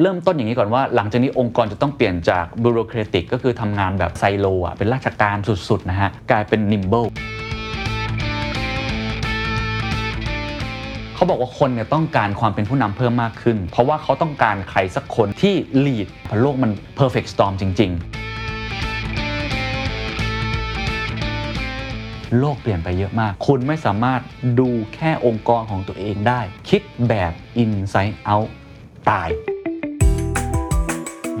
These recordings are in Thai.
เริ่มต้นอย่างนี้ก่อนว่า หลังจากนี้องค์กรจะต้องเปลี่ยนจากบูโร c r a t i c ก็คือทำงานแบบไซโลอะเป็นราชการสุดๆนะฮะกลายเป็น nimble เขาบอกว่าคนเนี่ยต้องการความเป็นผู้นำเพิ่มมากขึ้น เพราะว่าเขาต้องการใครสักคนที่ lead เพราะโลกมัน perfect storm จริง ๆ โลกเปลี่ยนไปเยอะมาก คุณไม่สามารถดูแค่องค์กรของตัวเองได้ คิดแบบ inside out ตาย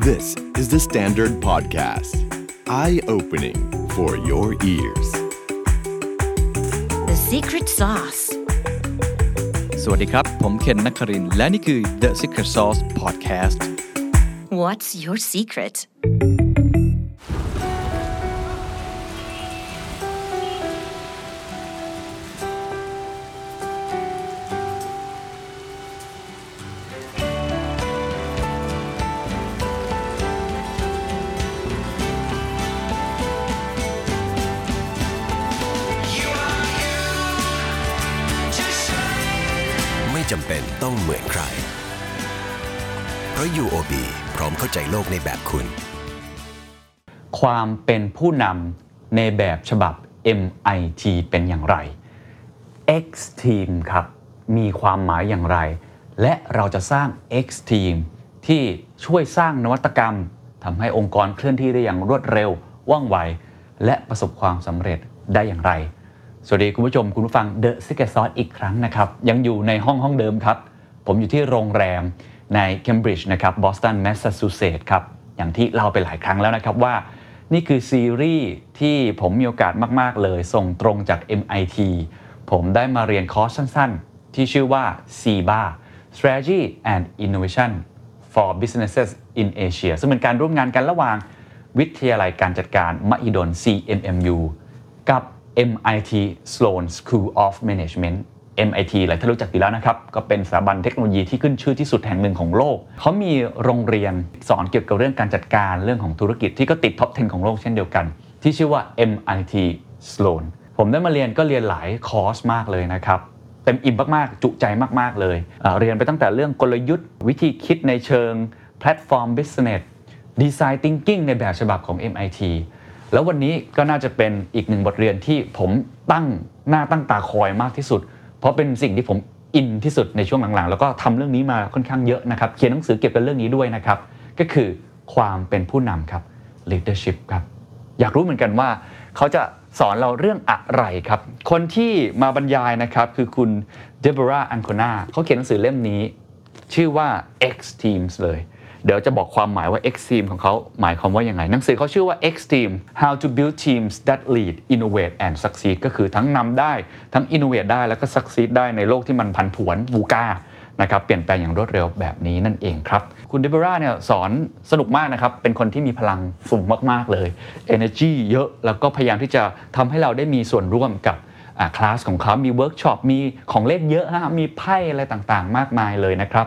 This is the Standard Podcast. Eye opening for your ears. The secret sauce. สวัสดีครับ ผมเคนนักครินทร์และนี่คือ The Secret Sauce Podcast What's your secret? จำเป็นต้องเหมือนใคร เพราะ UOB พร้อมเข้าใจโลกในแบบคุณ ความเป็นผู้นำในแบบฉบับ MIT เป็นอย่างไร X Team ครับ มีความหมายอย่างไร และเราจะสร้าง X Team ที่ช่วยสร้างนวัตกรรมทำให้องค์กรเคลื่อนที่ได้อย่างรวดเร็วว่องไว และประสบความสำเร็จได้อย่างไร สวัสดีคุณผู้ชมคุณผู้ฟัง The Secret Sauce อีกครั้งนะครับ ยังอยู่ในห้องห้องเดิมครับ ผมอยู่ที่โรงแรมใน Cambridge นะครับ Boston Massachusetts ครับ อย่างที่เล่าไปหลายครั้งแล้วนะครับว่า นี่คือซีรีส์ที่ผมมีโอกาสมาก ๆ เลย ส่งตรงจาก MIT ผมได้มาเรียนคอร์สสั้น ๆ ที่ชื่อว่า CBA Strategy and Innovation for Businesses in Asia ซึ่งเป็นการร่วมงานกันระหว่างวิทยาลัยการจัดการมหิดล CMMU กับ MIT Sloan School of Management MIT หลายท่านรู้จักอยู่แล้วนะครับ ก็เป็นสถาบันเทคโนโลยีที่ขึ้นชื่อที่สุดแห่งหนึ่งของโลก เขามีโรงเรียนสอนเกี่ยวกับเรื่องการจัดการเรื่องของธุรกิจที่ก็ติดท็อป 10 ของโลกเช่นเดียวกัน ที่ชื่อว่า MIT Sloan ผมได้มาเรียนก็เรียนหลายคอร์สมากเลยนะครับ เต็มอิ่มมาก ๆ จุใจมาก ๆ เลยเเรียนไปตั้งแต่เรื่องกลยุทธ์ วิธีคิดในเชิงแพลตฟอร์ม Business Design Thinking ในแบบฉบับของ MIT แล้ววันนี้ก็น่าจะเป็นอีกหนึ่งบทเรียนที่ผมตั้งหน้าตั้งตาคอยมากที่สุด เพราะเป็นสิ่งที่ผมอินที่สุดในช่วงหลังๆ แล้วก็ทำเรื่องนี้มาค่อนข้างเยอะนะครับ เขียนหนังสือเกี่ยวกับเรื่องนี้ด้วยนะครับ ก็คือความเป็นผู้นำครับ leadership ครับ อยากรู้เหมือนกันว่า เขาจะสอนเราเรื่องอะไรครับ คนที่มาบรรยายนะครับ คือคุณเดโบราอันโคนาเขาเขียนหนังสือเล่มนี้ ชื่อว่า X Teams เลย เดี๋ยวจะบอกความหมายว่า X Team ของเขาหมายความว่ายังไง หนังสือเขาชื่อว่า X Team How to Build Teams That Lead Innovate and Succeed ก็คือทั้งนำได้ทั้ง innovate ได้แล้วก็ succeed ได้ในโลกที่มันผันผวนบูกานะครับเปลี่ยนแปลงอย่างรวดเร็วแบบนี้นั่นเองครับ คุณเดบราเนี่ยสอนสนุกมากนะครับ เป็นคนที่มีพลังสูงมากๆเลย energy เยอะแล้วก็พยายามที่จะทำให้เราได้มีส่วนร่วมกับคลาสของเขามีเวิร์กช็อปมีของเล่นเยอะฮะมีไพ่อะไรต่างๆ มากมายเลยนะครับ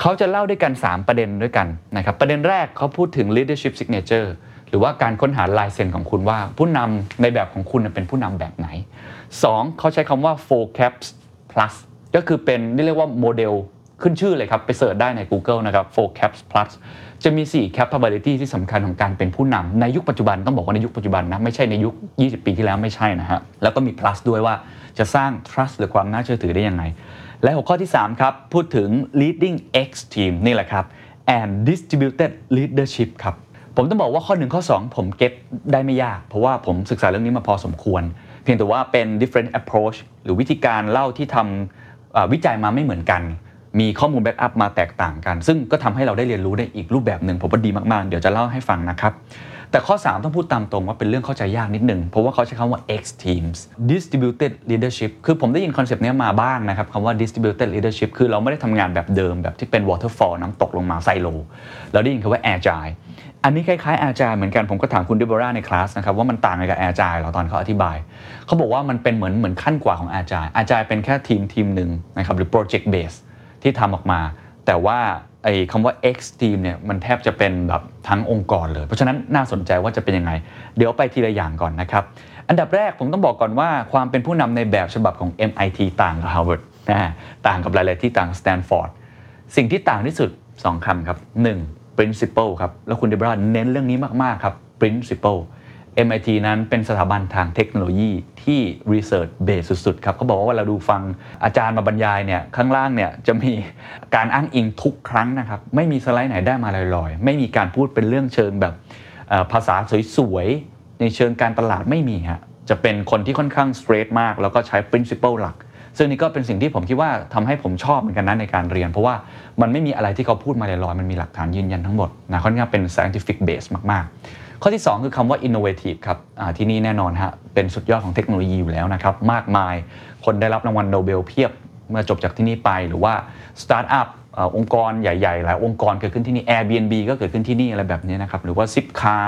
เขาจะเล่าด้วยกัน 3 ประเด็นด้วยกันนะครับประเด็นแรกเขาพูดถึง leadership signature หรือว่าการค้นหาลายเซ็นของคุณว่าผู้นำในแบบของคุณเป็นผู้นำแบบไหน 2. เขาใช้คำว่า Four CAPs plus ก็คือเป็นเรียกว่าโมเดลขึ้นชื่อเลยครับ ไปเสิร์ชได้ใน Google นะครับ Four CAPs plus จะมี 4 capability ที่สำคัญของการเป็นผู้นำในยุคปัจจุบันต้องบอกว่าในยุคปัจจุบันนะ ไม่ใช่ในยุค 20 ปีที่แล้วไม่ใช่นะฮะ แล้วก็มี plus ด้วยว่าจะสร้าง trust หรือความน่าเชื่อถือได้ยังไง และหัวข้อที่ 3 ครับ พูดถึง leading X team นี่แหละครับ and distributed leadership ครับ ผมต้องบอกว่าข้อ 1 ข้อ 2 ผมเก็ตได้ไม่ยาก เพราะว่าผมศึกษาเรื่องนี้มาพอสมควร เพียงแต่ว่าเป็น different approach หรือวิธีการเล่าที่ทำวิจัยมาไม่เหมือนกัน มีข้อมูลแบ็กอัพมาแตกต่างกัน ซึ่งก็ทำให้เราได้เรียนรู้ได้อีกรูปแบบหนึ่งผมว่าดีมากๆ เดี๋ยวจะเล่าให้ฟังนะครับ แต่ข้อ 3 ต้องพูดตามตรงว่าเป็นเรื่องเข้าใจยากนิดนึงเพราะว่าเขาใช้คำว่า X teams distributed leadership คือผมได้ยินคอนเซปต์นี้มาบ้างนะครับคำว่า distributed leadership คือเราไม่ได้ทำงานแบบเดิมแบบที่เป็น waterfall น้ำตกลงมาไซโลเราได้ยินคำว่า agile อันนี้คล้ายๆ agile เหมือนกันผมก็ถามคุณดิบราในคลาสนะครับว่ามันต่างอะไรกับ agile เหรอตอนเขาอธิบาย เขาบอกว่ามันเป็นเหมือนเหมือนขั้นกว่าของ agile agile เป็นแค่ทีมทีมหนึ่งนะครับหรือ project base ที่ทำออกมา แต่ว่าไอ้คำว่า X team เนี่ยมันแทบจะเป็นแบบทั้งองค์กรเลย เพราะฉะนั้นน่าสนใจว่าจะเป็นยังไง เดี๋ยวไปทีละอย่างก่อนนะครับ อันดับแรกผมต้องบอกก่อนว่าความเป็นผู้นำในแบบฉบับของ MIT ต่างกับ Harvard นะฮะต่างกับหลาย ๆ ที่ต่าง Stanford สิ่งที่ต่างที่สุด 2คำครับ 1. principle ครับ แล้วคุณเดบราเน้นเรื่องนี้มาก ๆ ครับ principle MIT นั้นเป็นสถาบันทางเทคโนโลยีที่ research base สุด ๆ ครับเขาบอกว่าเวลาดูฟังอาจารย์มาบรรยายเนี่ยข้างล่างเนี่ยจะมีการอ้างอิงทุกครั้งนะครับ ไม่มีสไลด์ไหนได้มาลอยๆ ไม่มีการพูดเป็นเรื่องเชิงแบบภาษาสวยๆ ในเชิงการตลาดไม่มีฮะจะเป็นคนที่ค่อนข้าง straight มาก แล้วก็ใช้ principle หลัก ซึ่งนี่ก็เป็นสิ่งที่ผมคิดว่าทำให้ผมชอบเหมือนกันนะในการเรียน เพราะว่ามันไม่มีอะไรที่เขาพูดมาลอยๆมันมีหลักฐานยืนยันทั้งหมดนะค่อนข้างเป็น scientific base มากๆ ข้อที่ 2 คือคำว่า innovative ครับที่นี่แน่นอนฮะเป็นสุดยอดของเทคโนโลยีอยู่แล้วนะครับมากมายคนได้รับรางวัลโนเบลเพียบเมื่อจบจากที่นี่ไปหรือว่าสตาร์ทอัพองค์กรใหญ่ๆ หลายองค์กรเกิดขึ้นที่นี่ Airbnb ก็เกิดขึ้นที่นี่อะไรแบบนี้นะครับหรือว่า Zipcar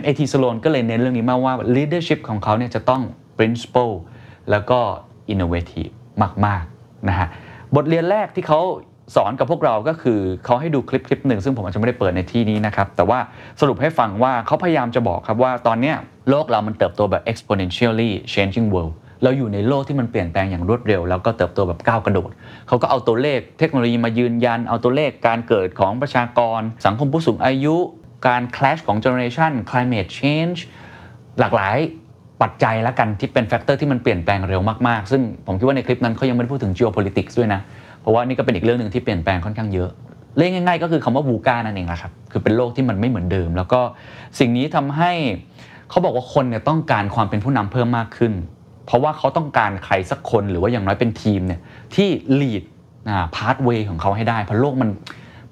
MIT Sloan ก็เลยเน้นเรื่องนี้มากว่า leadership ของเขาเนี่ยจะต้อง principled แล้วก็ innovative มากๆนะฮะบทเรียนแรกที่เขา สอนกับพวกเราก็คือเขาให้ดูคลิปคลิปหนึ่งซึ่งผมอาจจะไม่ได้เปิดในที่นี้นะครับ แต่ว่าสรุปให้ฟังว่าเขาพยายามจะบอกครับว่าตอนเนี้ยโลกเรามันเติบโตแบบ exponentially changing world เราอยู่ในโลกที่มันเปลี่ยนแปลงอย่างรวดเร็ว แล้วก็เติบโตแบบก้าวกระโดด เขาก็เอาตัวเลขเทคโนโลยีมายืนยัน เอาตัวเลขการเกิดของประชากร สังคมผู้สูงอายุ การ clash ของ generation climate change หลากหลายปัจจัยละกันที่เป็น factor ที่มันเปลี่ยนแปลงเร็วมาก ๆ ซึ่งผมคิดว่าในคลิปนั้นเขายังไม่ได้พูดถึง geopolitics ด้วยนะ เพราะว่านี่ก็เป็นอีกเรื่องหนึ่งที่เปลี่ยนแปลงค่อนข้างเยอะเรียกง่าย ๆ ก็คือคำว่าบูกานั่นเองแหละครับคือเป็นโลกที่มันไม่เหมือนเดิม แล้วก็สิ่งนี้ทำให้เขาบอกว่าคนเนี่ยต้องการความเป็นผู้นำเพิ่มมากขึ้น เพราะว่าเขาต้องการใครสักคนหรือว่าอย่างน้อยเป็นทีมเนี่ยที่ lead พาร์ทเวย์ของเขาให้ได้เพราะโลกมัน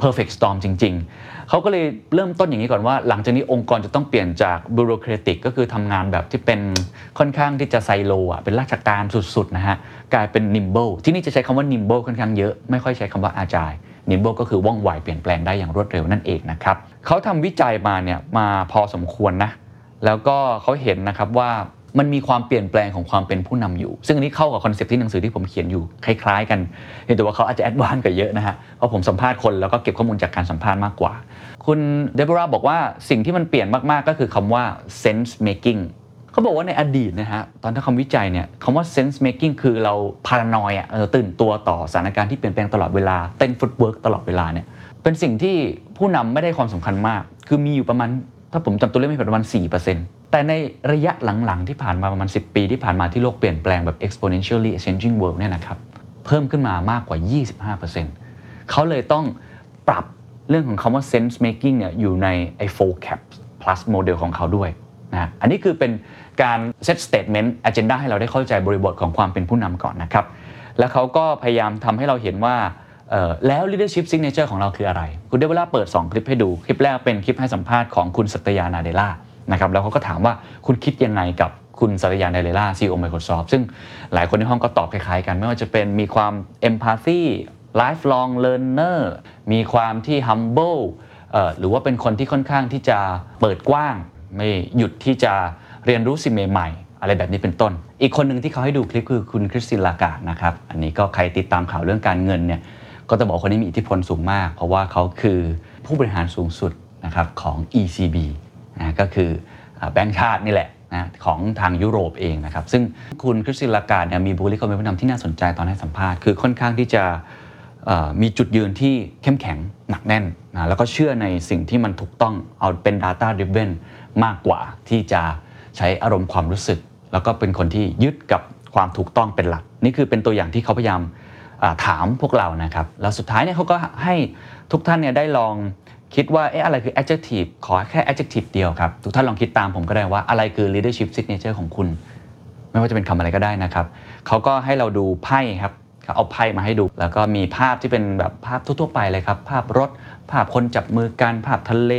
perfect storm จริง ๆ เขาก็เลยเริ่มต้นอย่างนี้ก่อนว่า หลังจากนี้องค์กรจะต้องเปลี่ยนจาก bureaucratic ก็คือทำงานแบบที่เป็นค่อนข้างที่จะไซโลอะเป็นราชการสุดๆนะฮะกลายเป็น nimble ที่นี่จะใช้คำว่า nimble ค่อนข้างเยอะ ไม่ค่อยใช้คำว่า agile nimble ก็คือว่องไวเปลี่ยนแปลงได้อย่างรวดเร็วนั่นเองนะครับเขาทำวิจัยมาเนี่ยมาพอสมควรนะแล้วก็เขาเห็นนะครับว่า มันมีความเปลี่ยนแปลงของความเป็นผู้นำอยู่ ซึ่งอันนี้เข้ากับคอนเซปต์ที่หนังสือที่ผมเขียนอยู่คล้ายๆ กันเห็นแต่ว่าเขาอาจจะ advance กว่าเยอะนะฮะเพราะผมสัมภาษณ์คนแล้วก็เก็บข้อมูลจากการสัมภาษณ์มากกว่า คุณเดโบราบอกว่าสิ่งที่มันเปลี่ยนมากๆก็คือคำว่า sense making เขาบอกว่าในอดีตนะฮะตอนที่คำวิจัยเนี่ยคำว่า sense making คือเราพารานอยอะเออตื่นตัวต่อสถานการณ์ที่เปลี่ยนแปลงตลอดเวลาเต้นฟุตเวิร์กตลอดเวลาเนี่ยเป็นสิ่งที่ผู้นำไม่ได้ความสำคัญมาก คือมีอยู่ประมาณถ้าผมจำตัวเลขไม่ผิดประมาณ4% แต่ในระยะหลังๆ ที่ผ่านมาประมาณ 10 ปีที่ผ่านมาที่โลกเปลี่ยนแปลงแบบ exponentially changing world เนี่ยนะครับเพิ่มขึ้นมามากกว่า 25%เขาเลยต้องปรับเรื่องของคำว่า sense making เนี่ยอยู่ในไอ้ 4cap plus model ของเขาด้วยนะอันนี้คือเป็นการ set statement agenda ให้เราได้เข้าใจบริบทของความเป็นผู้นำก่อนนะครับ แล้วเขาก็พยายามทำให้เราเห็นว่าแล้ว leadership signature ของเราคืออะไร คุณเดวลาเปิด 2 คลิปให้ดู คลิปแรกเป็นคลิปให้สัมภาษณ์ของคุณสัตยานาเดล่า นะครับแล้วเขาก็ถามว่าคุณคิดยังไงกับคุณสัตยานาเดล่า CEO Microsoft ซึ่งหลายคนในห้องก็ตอบคล้ายๆกัน ไม่ว่าจะเป็นมีความ empathy lifelong learner มีความที่ humble เอ่อหรือว่าเป็นคนที่ค่อนข้างที่จะเปิดกว้าง ไม่หยุดที่จะเรียนรู้สิ่งใหม่ๆ อะไรแบบนี้เป็นต้น อีกคนหนึ่งที่เขาให้ดูคลิปคือคุณคริสตินลากาดนะครับ อันนี้ก็ใครติดตามข่าวเรื่องการเงินเนี่ยก็จะบอกคนนี้มีอิทธิพลสูงมาก เพราะว่าเขาคือผู้บริหารสูงสุดนะครับของ ECB นะก็คือแบงก์ชาตินี่แหละนะของทางยุโรปเองนะครับ ซึ่งคุณคริสติลากาดเนี่ยมีบุคลิกความเป็นผู้นำที่น่าสนใจตอนให้สัมภาษณ์คือค่อนข้างที่จะมีจุดยืนที่เข้มแข็งหนักแน่นนะแล้วก็เชื่อในสิ่งที่มันถูกต้องเอาเป็น Data Driven มากกว่าที่จะใช้อารมณ์ความรู้สึก แล้วก็เป็นคนที่ยึดกับความถูกต้องเป็นหลัก นี่คือเป็นตัวอย่างที่เขาพยายามถามพวกเรานะครับ แล้วสุดท้ายเนี่ยเขาก็ให้ทุกท่านเนี่ยได้ลอง คิดว่าเอ๊ะอะไรคือ adjective ขอแค่ adjective เดียวครับ ทุกท่านลองคิดตามผมก็ได้ว่าอะไรคือ leadership signature ของคุณ ไม่ว่าจะเป็นคำอะไรก็ได้นะครับเขาก็ให้เราดูไพ่ครับเอาไพ่มาให้ดู แล้วก็มีภาพที่เป็นแบบภาพทั่วๆไปเลยครับ ภาพรถ ภาพคนจับมือกัน ภาพทะเล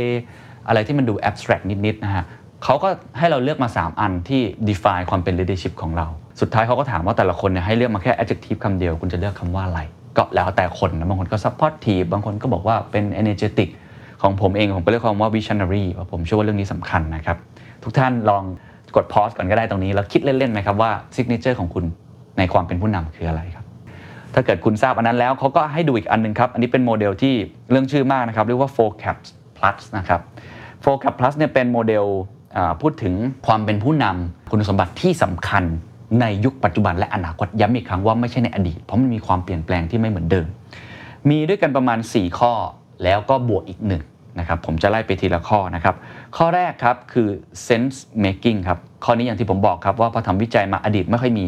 อะไรที่มันดู abstract นิดๆนะฮะเขาก็ให้เราเลือกมา 3 อันที่ define ความเป็น leadership ของเรา สุดท้ายเขาก็ถามว่าแต่ละคนเนี่ยให้เลือกมาแค่ adjective คำเดียว คุณจะเลือกคำว่าอะไร ก็แล้วแต่คนนะ บางคนก็ supportive บางคนก็บอกว่าเป็น energetic ของผมเองผมก็เลือกคำว่า visionary เพราผมเชื่อว่าเรื่องนี้สำคัญนะครับ ทุกท่านลองกด pause ก่อนก็ได้ตรงนี้ แล้วคิดเล่นๆไหมครับว่า signature ของคุณในความเป็นผู้นำคืออะไรครับ ถ้าเกิดคุณทราบอันนั้นแล้วเขาก็ให้ดูอีกอันหนึงครับ อันนี้เป็นโมเดลที่เรื่องชื่อมากนะครับ เรียกว่า 4cap plus นะครับ 4cap plus เนี่ยเป็นโมเดลพูดถึงความเป็นผู้นำคุณสมบัติที่สำคัญในยุคปัจจุบันและอนาคตย้ำอีกครั้งว่าไม่ใช่ในอดีต เพราะมันมีความเปลี่ยนแปลงที่ไม่เหมือนเดิม มีด้วยกันประมาณ 4 ข้อ แล้วก็บวกอีกหนึ่งนะครับผมจะไล่ไปทีละข้อนะครับ ข้อแรกครับคือ sense making ครับข้อนี้อย่างที่ผมบอกครับว่าพอทำวิจัยมาอดีตไม่ค่อยมี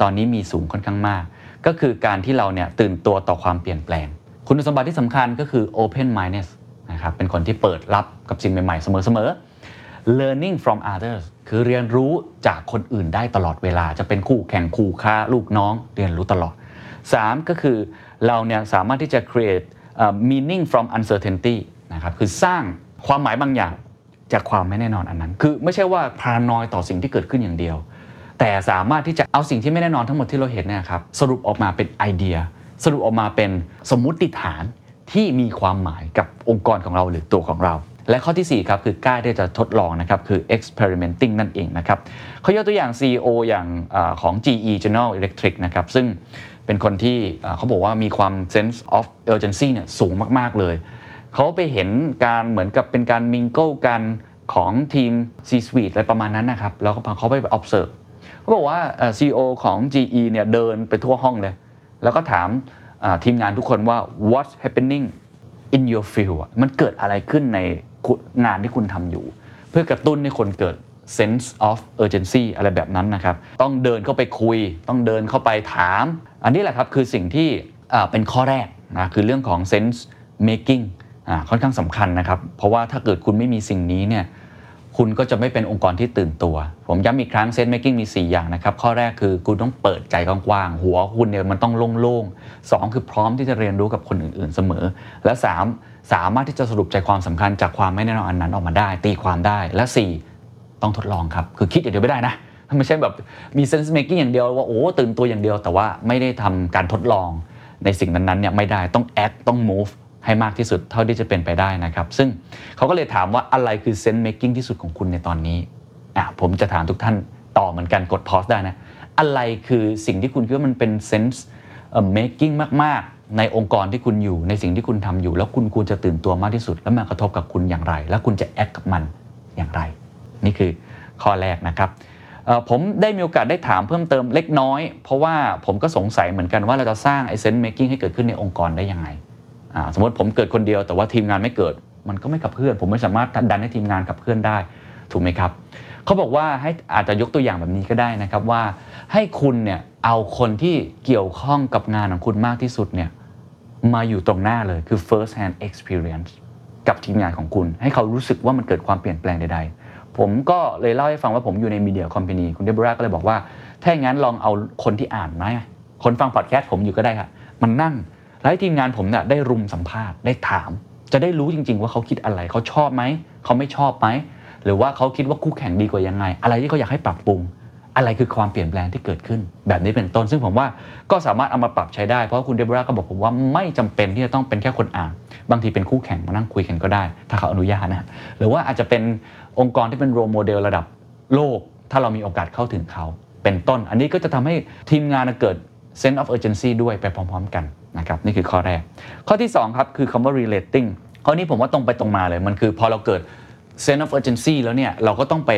ตอนนี้มีสูงค่อนข้างมาก ก็คือการที่เราเนี่ยตื่นตัวต่อความเปลี่ยนแปลง คุณสมบัติที่สำคัญก็คือ open mindness นะครับเป็นคนที่เปิดรับกับสิ่งใหม่ๆ เสมอๆ learning from others คือเรียนรู้จากคนอื่นได้ตลอดเวลา จะเป็นคู่แข่งคู่ค้าลูกน้องเรียนรู้ตลอด 3 ก็คือเราเนี่ยสามารถที่จะ create meaning from uncertainty นะครับคือสร้างความหมายบางอย่างจากความไม่แน่นอนอันนั้น คือไม่ใช่ว่าพารานอยต่อสิ่งที่เกิดขึ้นอย่างเดียว แต่สามารถที่จะเอาสิ่งที่ไม่แน่นอนทั้งหมดที่เราเห็นเนี่ยครับสรุปออกมาเป็นไอเดีย สรุปออกมาเป็นสมมุติฐานที่มีความหมายกับองค์กรของเราหรือตัวของเรา และข้อที่4ครับคือกล้าที่จะทดลองนะครับคือ experimenting นั่นเองนะครับเขายกตัวอย่าง CEO อย่างอของ GE General Electric นะครับซึ่งเป็นคนที่เขาบอกว่ามีความ sense of urgency เนี่ยสูงมาก ๆ เลย เขาไปเห็นการเหมือนกับเป็นการมิงเกิลกันของทีม C-suite อะไรประมาณนั้นนะครับ แล้วก็เขาไป observe เขาบอกว่าเอ่อ CEO ของ GE เนี่ยเดินไปทั่วห้องเลย แล้วก็ถามทีมงานทุกคนว่า what's happening in your field มันเกิดอะไรขึ้นใน งานที่คุณทำอยู่ เพื่อกระตุ้นให้คนเกิด sense of urgency อะไรแบบนั้นนะครับ ต้องเดินเข้าไปคุย ต้องเดินเข้าไปถาม อันนี้แหละครับคือสิ่งที่เป็นข้อแรกนะคือเรื่องของ sense making ค่อนข้างสำคัญนะครับ เพราะว่าถ้าเกิดคุณไม่มีสิ่งนี้เนี่ยคุณก็จะไม่เป็นองค์กรที่ตื่นตัว ผมย้ำอีกครั้งเซน t ์ making มี 4 อย่างนะครับ ข้อแรกคือคุณต้องเปิดใจกว้างๆหัวคุณเนี่ยมันต้องโล่งๆสองคือพร้อมที่จะเรียนรู้กับคนอื่นๆเสมอ และ 3 สามารถที่จะสรุปใจความสำคัญจากความไม่แน่นอนอันนั้นออกมาได้ ตีความได้และ 4 ต้องทดลองครับ คือคิดอย่างเดียวไม่ได้นะไม่ใช่แบบมี sense making อย่างเดียวว่าโอ้ตื่นตัวอย่างเดียว แต่ว่าไม่ได้ทำการทดลองในสิ่งนั้นๆเนี่ยไม่ได้ต้อง act ต้อง move ให้มากที่สุดเท่าที่จะเป็นไปได้นะครับ ซึ่งเขาก็เลยถามว่าอะไรคือ sense making ที่สุดของคุณในตอนนี้อะผมจะถามทุกท่านต่อเหมือนกันกด pause ได้นะ อะไรคือสิ่งที่คุณคิดว่ามันเป็น sense เอ่อ making มากๆ ในองค์กรที่คุณอยู่ในสิ่งที่คุณทำอยู่ แล้วคุณควรจะตื่นตัวมากที่สุด แล้วมันกระทบกับคุณอย่างไร แล้วคุณจะ act กับมันอย่างไร นี่คือข้อแรกนะครับผมได้มีโอกาสได้ถามเพิ่มเติมเล็กน้อย เพราะว่าผมก็สงสัยเหมือนกันว่าเราจะสร้างไอ้ sense making ให้เกิดขึ้นในองค์กรได้ยังไงสมมติผมเกิดคนเดียวแต่ว่าทีมงานไม่เกิด มันก็ไม่ขับเคลื่อน ผมไม่สามารถดันให้ทีมงานขับเคลื่อนได้ถูกไหมครับเขาบอกว่าให้อาจจะยกตัวอย่างแบบนี้ก็ได้นะครับว่าให้คุณเนี่ยเอาคนที่เกี่ยวข้องกับงานของคุณมากที่สุดเนี่ย มาอยู่ตรงหน้าเลยคือ first hand experience กับทีมงานของคุณ ให้เขารู้สึกว่ามันเกิดความเปลี่ยนแปลงใดๆ ผมก็เลยเล่าให้ฟังว่าผมอยู่ในมีเดียคอมพานีคุณเดบราก็เลยบอกว่า ถ้าอย่างนั้นลองเอาคนที่อ่านไหมคนฟังพอดแคสต์ผมอยู่ก็ได้ครับมันนั่งแล้วให้ทีมงานผมเนี่ยได้รุมสัมภาษณ์ได้ถาม จะได้รู้จริง ๆ ว่าเขาคิดอะไรเขาชอบไหมเขาไม่ชอบไหมหรือว่าเขาคิดว่าคู่แข่งดีกว่ายังไง อะไรที่เขาอยากให้ปรับปรุง อะไรคือความเปลี่ยนแปลงที่เกิดขึ้น แบบนี้เป็นต้น ซึ่งผมว่าก็สามารถเอามาปรับใช้ได้ เพราะคุณเดบราก็บอกผมว่าไม่จำเป็นที่จะต้องเป็นแค่คนอ่าน บางทีเป็นคู่แข่งมานั่งคุยกันก็ได้ ถ้าเขาอนุญาตนะหรือว่าอาจจะเป็นองค์กรที่เป็นโรโมเดลระดับโลก ถ้าเรามีโอกาสเข้าถึงเขาเป็นต้น อันนี้ก็จะทำให้ทีมงานเกิด sense of urgency ด้วยไปพร้อม ๆ กันนะครับนี่คือข้อแรก ข้อที่2ครับคือคำว่า relating ข้อนี้ผมว่าตรงไปตรงมาเลยมันคือพอเราเกิด sense of urgency แล้วเนี่ยเราก็ต้องไป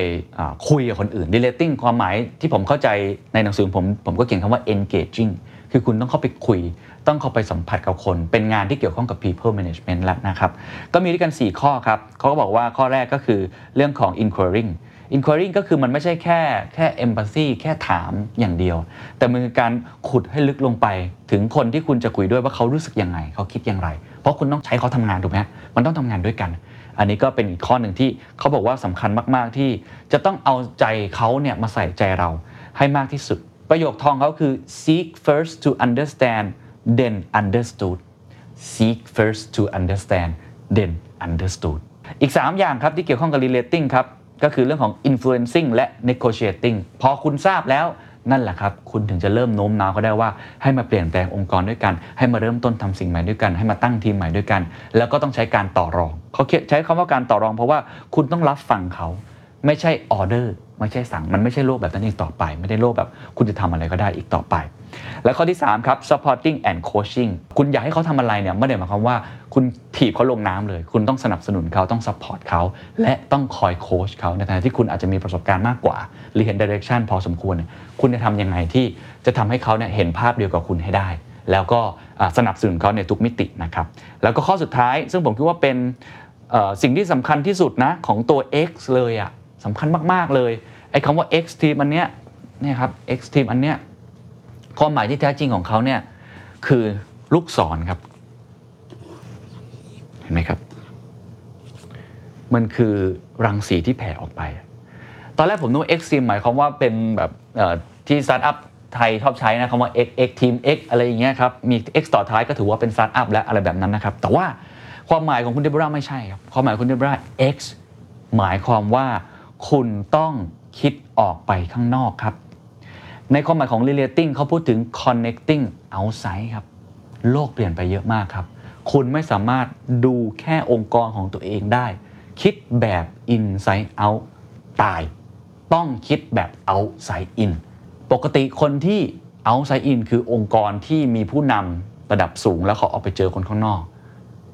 คุยกับคนอื่น relating ความหมายที่ผมเข้าใจในหนังสือผมผมก็เขียนคำว่า engaging คือคุณต้องเข้าไปคุย ต้องเข้าไปสัมผัสกับคน เป็นงานที่เกี่ยวข้องกับ people management แล้วนะครับ ก็มีด้วยกัน 4 ข้อครับเขาก็บอกว่าข้อแรกก็คือเรื่องของ inquiring inquiring ก็คือมันไม่ใช่แค่แค่ empathy แค่ถามอย่างเดียว แต่มันคือการขุดให้ลึกลงไป ถึงคนที่คุณจะคุยด้วยว่าเขารู้สึกยังไง เขาคิดอย่างไร เพราะคุณต้องใช้เขาทำงานถูกไหมฮะมันต้องทำงานด้วยกัน อันนี้ก็เป็นอีกข้อหนึ่งที่เขาบอกว่าสำคัญมากๆที่จะต้องเอาใจเขาเนี่ยมาใส่ใจเราให้มากที่สุด ประโยคทองเขาคือ seek first to understand then understood seek first to understand then understood อีก 3 อย่างครับที่เกี่ยวข้องกับ relating ครับ ก็คือเรื่องของ influencing และ negotiating พอคุณทราบแล้ว นั่นแหละครับ คุณถึงจะเริ่มโน้มน้าวเขาได้ว่าให้มาเปลี่ยนแปลงองค์กรด้วยกัน ให้มาเริ่มต้นทำสิ่งใหม่ด้วยกัน ให้มาตั้งทีมใหม่ด้วยกัน แล้วก็ต้องใช้การต่อรองเขาใช้คำว่าการต่อรอง เพราะว่าคุณต้องรับฟังเขาไม่ใช่ออเดอร์ไม่ใช่สั่งมันไม่ใช่โลกแบบนั้นอีกต่อไป ไม่ได้โลกแบบ คุณจะทำอะไรก็ได้อีกต่อไป และข้อที่3ครับ supporting and coaching คุณอยากให้เขาทำอะไรเนี่ยไม่ได้หมายความว่าคุณถีบเขาลงน้ำเลย คุณต้องสนับสนุนเขาต้อง support เขาและต้องคอยโค้ชเขาในฐานะที่คุณอาจจะมีประสบการณ์มากกว่าหรือเห็น direction พอสมควร คุณจะทำยังไงที่จะทำให้เขาเนี่ยเห็นภาพเดียวกับคุณให้ได้ แล้วก็สนับสนุนเขาในทุกมิตินะครับแล้วก็ข้อสุดท้าย ซึ่งผมคิดว่าเป็นสิ่งที่สำคัญที่สุดนะของตัว X เลยอะสำคัญมาก ๆ เลยไอ้คำว่า X team อันเนี้ยเนี่ยครับ X team อันเนี้ย ความหมายที่แท้จริงของเขาเนี่ยคือลูกศรครับ เห็นไหมครับ มันคือรังสีที่แผ่ออกไป ตอนแรกผมนึกว่า X team หมายความว่าเป็นแบบที่สตาร์ทอัพไทยชอบใช้นะคำว่า X X team X อะไรอย่างเงี้ยครับ มี X ต่อท้ายก็ถือว่าเป็นสตาร์ทอัพและอะไรแบบนั้นนะครับ แต่ว่าความหมายของคุณเดโบราไม่ใช่ครับ ความหมายคุณเดโบรา X หมายความว่าคุณต้องคิดออกไปข้างนอกครับ ในความหมายของ relating เขาพูดถึง connecting outside ครับ โลกเปลี่ยนไปเยอะมากครับ คุณไม่สามารถดูแค่องค์กรของตัวเองได้ คิดแบบ inside out ตาย ต้องคิดแบบ outside in ปกติคนที่ outside in คือองค์กรที่มีผู้นำระดับสูงแล้วเขาออกไปเจอคนข้างนอก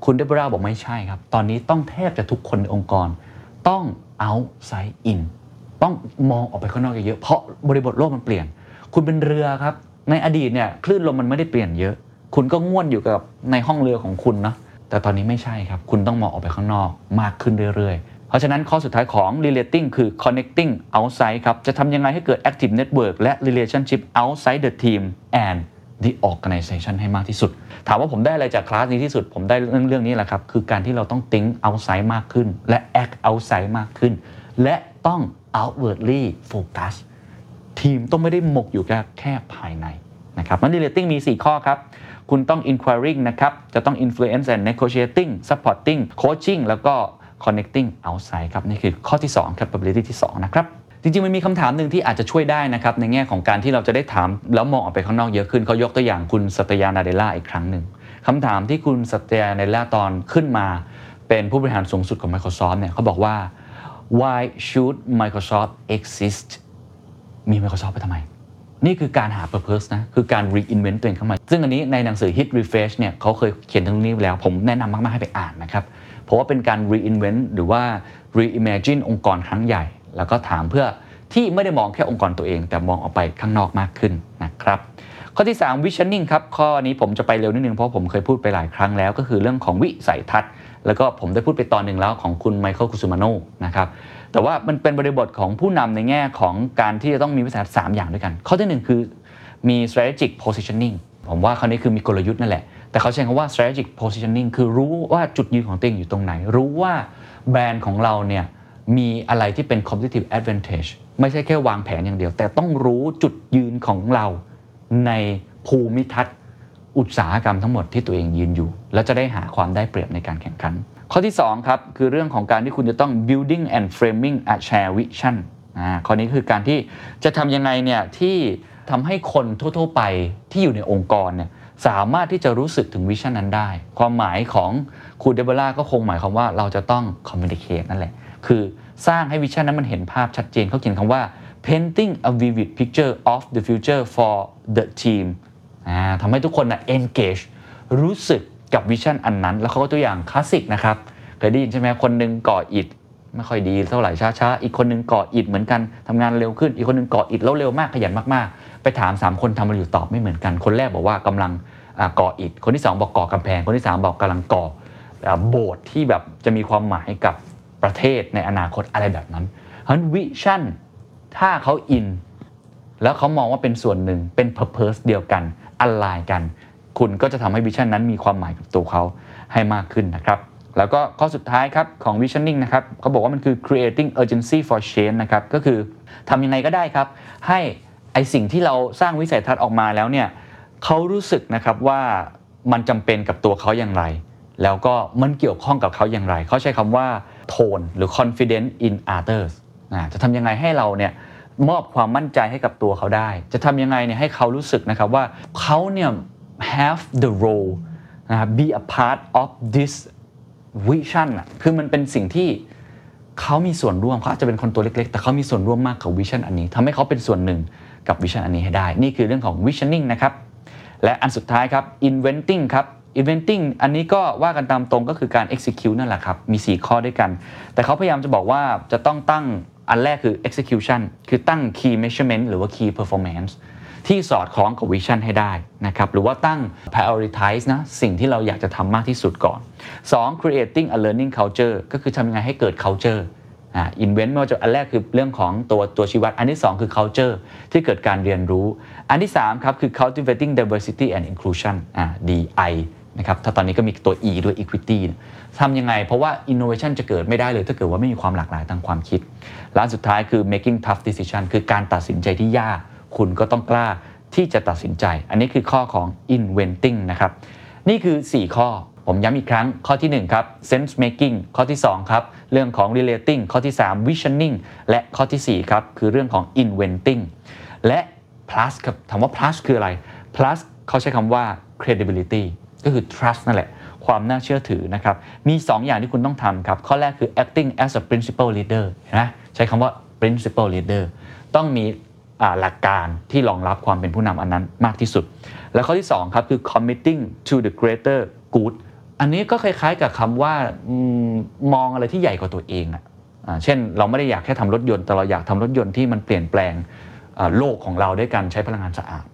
คุณเดบราบอกไม่ใช่ครับ ตอนนี้ต้องแทบจะทุกคนในองค์กร ต้อง outside in ต้องมองออกไปข้างนอกเยอะๆเพราะบริบทโลกมันเปลี่ยน คุณเป็นเรือครับ ในอดีตเนี่ยคลื่นลมมันไม่ได้เปลี่ยนเยอะ คุณก็ง่วนอยู่กับในห้องเรือของคุณนะแต่ตอนนี้ไม่ใช่ครับ คุณต้องมองออกไปข้างนอกมากขึ้นเรื่อยๆ เพราะฉะนั้นข้อสุดท้ายของ relating คือ connecting outside ครับ จะทำยังไงให้เกิด active network และ relationship outside the team and the organization ให้มากที่สุด ถามว่าผมได้อะไรจากคลาสนี้ที่สุด ผมได้เรื่องเรื่องนี้แหละครับ คือการที่เราต้อง think outside มากขึ้น และ act outside มากขึ้น และต้อง outwardly focus ทีมต้องไม่ได้หมกอยู่แค่แค่ภายในนะครับมัน relating มี 4 ข้อครับ คุณต้อง inquiring นะครับจะต้อง influence and negotiating supporting coaching แล้วก็ connecting outside ครับนี่คือข้อที่2 capability ที่ 2 นะครับจริงๆมันมีคำถามหนึ่งที่อาจจะช่วยได้นะครับในแง่ของการที่เราจะได้ถาม แล้วมองออกไปข้างนอกเยอะขึ้นเขายกตัวอย่างคุณสัตยานาเดล่าอีกครั้งหนึ่งคำถามที่คุณสัตยานาเดล่าตอนขึ้นมา เป็นผู้บริหารสูงสุดของ Microsoft เนี่ยเขาบอกว่า why should Microsoft exist มี Microsoft ไปทำไม นี่คือการหา purpose นะ คือการ reinvent ตัวเองเข้ามา ซึ่งอันนี้ในหนังสือ Hit Refresh เนี่ยเขาเคยเขียนถึงเรื่องนี้ไว้แล้ว ผมแนะนำมาก ๆ ให้ไปอ่านนะครับ เพราะว่าเป็นการ reinvent หรือว่า reimagine องค์กรครั้งใหญ่ แล้วก็ถามเพื่อที่ไม่ได้มองแค่องค์กรตัวเอง แต่มองออกไปข้างนอกมากขึ้นนะครับข้อที่ 3 visioning ครับ ข้อนี้ผมจะไปเร็วนิดนึง เพราะผมเคยพูดไปหลายครั้งแล้ว ก็คือเรื่องของวิสัยทัศน์ แล้วก็ผมได้พูดไปตอนหนึ่งแล้วของคุณไมเคิลคุซูมาโนนะครับ แต่ว่ามันเป็นบริบทของผู้นำในแง่ของการที่จะต้องมีวิสัยทัศน์3อย่างด้วยกัน ข้อที่ 1 คือมี strategic positioning ผมว่าคราวนี้คือมีกลยุทธ์นั่นแหละ แต่เขาใช้คำว่า strategic positioning คือรู้ว่าจุดยืนของตัวเองอยู่ตรงไหน รู้ว่าแบรนด์ของเราเนี่ยมีอะไรที่เป็น competitive advantage ไม่ใช่แค่วางแผนอย่างเดียว แต่ต้องรู้จุดยืนของเราในภูมิทัศน์ อุตสาหกรรมทั้งหมดที่ตัวเองยืนอยู่ แล้วจะได้หาความได้เปรียบในการแข่งขัน ข้อที่2ครับคือเรื่องของการที่คุณจะต้อง building and framing a shared vision อ่าข้อนี้คือการที่จะทำยังไงเนี่ยที่ทำให้คนทั่วๆไปที่อยู่ในองค์กรเนี่ยสามารถที่จะรู้สึกถึงวิชั่นนั้นได้ ความหมายของครูเดเบล่าก็คงหมายความว่าเราจะต้อง communicate นั่นแหละ คือสร้างให้วิชั่นนั้นมันเห็นภาพชัดเจนเขาเขียนคำว่า painting a vivid picture of the future for the team ทำให้ทุกคนนะ engage รู้สึก กับ vision อันนั้น แล้วเขาก็ตัวอย่างคลาสสิกนะครับเคยได้ยินใช่ไหมคนหนึ่งก่ออิฐไม่ค่อยดีเท่าไหร่ช้าๆ อีกคนหนึ่งก่ออิฐเหมือนกันทำงานเร็วขึ้น อีกคนหนึ่งก่ออิฐแล้วเร็วมากขยันมากๆ ไปถาม 3 คนทำอะไรอยู่ตอบไม่เหมือนกัน คนแรกบอกว่ากำลังก่ออิฐ คนที่ 2 บอกก่อกำแพง คนที่ 3 บอกกำลังก่อโบสถ์ที่แบบจะมีความหมายกับประเทศในอนาคตอะไรแบบนั้นเพราะฉะนั้น visionถ้าเขาอิน แล้วเขามองว่าเป็นส่วนหนึ่งเป็น purpose เดียวกันอ l ไลน์กัน คุณก็จะทำให้วิชั่นนั้นมีความหมายกับตัวเขาให้มากขึ้นนะครับ แล้วก็ข้อสุดท้ายครับของ visioning นะครับเขาบอกว่ามันคือ creating urgency for change นะครับก็คือทำยังไงก็ได้ครับ ให้ไอสิ่งที่เราสร้างวิสัยทัศน์ออกมาแล้วเนี่ยเขารู้สึกนะครับว่ามันจำเป็นกับตัวเขาอย่างไร แล้วก็มันเกี่ยวข้องกับเขาอย่างไร เขาใช้คำว่า tone หรือ confidence in others นะจะทำยังไงให้เราเนี่ยมอบความมั่นใจให้กับตัวเขาได้ จะทำยังไงเนี่ยให้เขารู้สึกนะครับว่าเขาเนี่ย have the role นะครับ be a part of this vision คือมันเป็นสิ่งที่เขามีส่วนร่วมเขาอาจจะเป็นคนตัวเล็ก ๆ แต่เขามีส่วนร่วมมากกับ vision อันนี้ทำให้เขาเป็นส่วนหนึ่งกับ vision อันนี้ให้ได้ นี่คือเรื่องของ visioning นะครับ และอันสุดท้ายครับ inventing ครับ inventing อันนี้ก็ว่ากันตามตรงก็คือการ execute นั่นแหละครับ มี 4 ข้อด้วยกัน แต่เขาพยายามจะบอกว่าจะต้องตั้งอันแรกคือ execution คือตั้ง key measurement หรือว่า key performance ที่สอดคล้องกับวิชั่นให้ได้นะครับหรือว่าตั้ง prioritize นะสิ่งที่เราอยากจะทำมากที่สุดก่อน 2. creating a learning culture ก็คือทำยังไงให้เกิด culture อ่า invent ไม่ว่าจะอันแรกคือเรื่องของตัวตัวชีวัดอันที่ 2 คือ culture ที่เกิดการเรียนรู้ อันที่ 3 ครับ คือ cultivating diversity and inclusion อ่า DI นะครับถ้าตอนนี้ก็มีตัว E ด้วย equity ทำยังไง เพราะว่า innovation จะเกิดไม่ได้เลย ถ้าเกิดว่าไม่มีความหลากหลายทางความคิด และอันสุดท้ายคือ making tough decision คือการตัดสินใจที่ยาก คุณก็ต้องกล้าที่จะตัดสินใจ อันนี้คือข้อของ inventing นะครับ นี่คือ 4 ข้อ ผมย้ำอีกครั้ง ข้อที่ 1 ครับ sense making ข้อที่ 2 ครับ เรื่องของ relating ข้อที่ 3 visioning และข้อที่ 4 ครับ คือเรื่องของ inventing และ plus ครับถามว่า plus คืออะไร plus เขาใช้คำว่า credibility ก็คือ trust นั่นแหละความน่าเชื่อถือนะครับ มี 2 อย่างที่คุณต้องทำครับ ข้อแรกคือ acting as a principal leader นไหมใช้คำว่า principal leader ต้องมี หลักการที่รองรับความเป็นผู้นำอันนั้นมากที่สุด และข้อที่2ครับคือ committing to the greater good อันนี้ก็คล้ายๆกับคำว่ามองอะไรที่ใหญ่กว่าตัวเองอะอ่าเช่น เราไม่ได้อยากแค่ทำรถยนต์แต่เราอยากทำรถยนต์ที่มันเปลี่ยนแปลงโลกของเราด้วยการใช้พลังงานสะอาด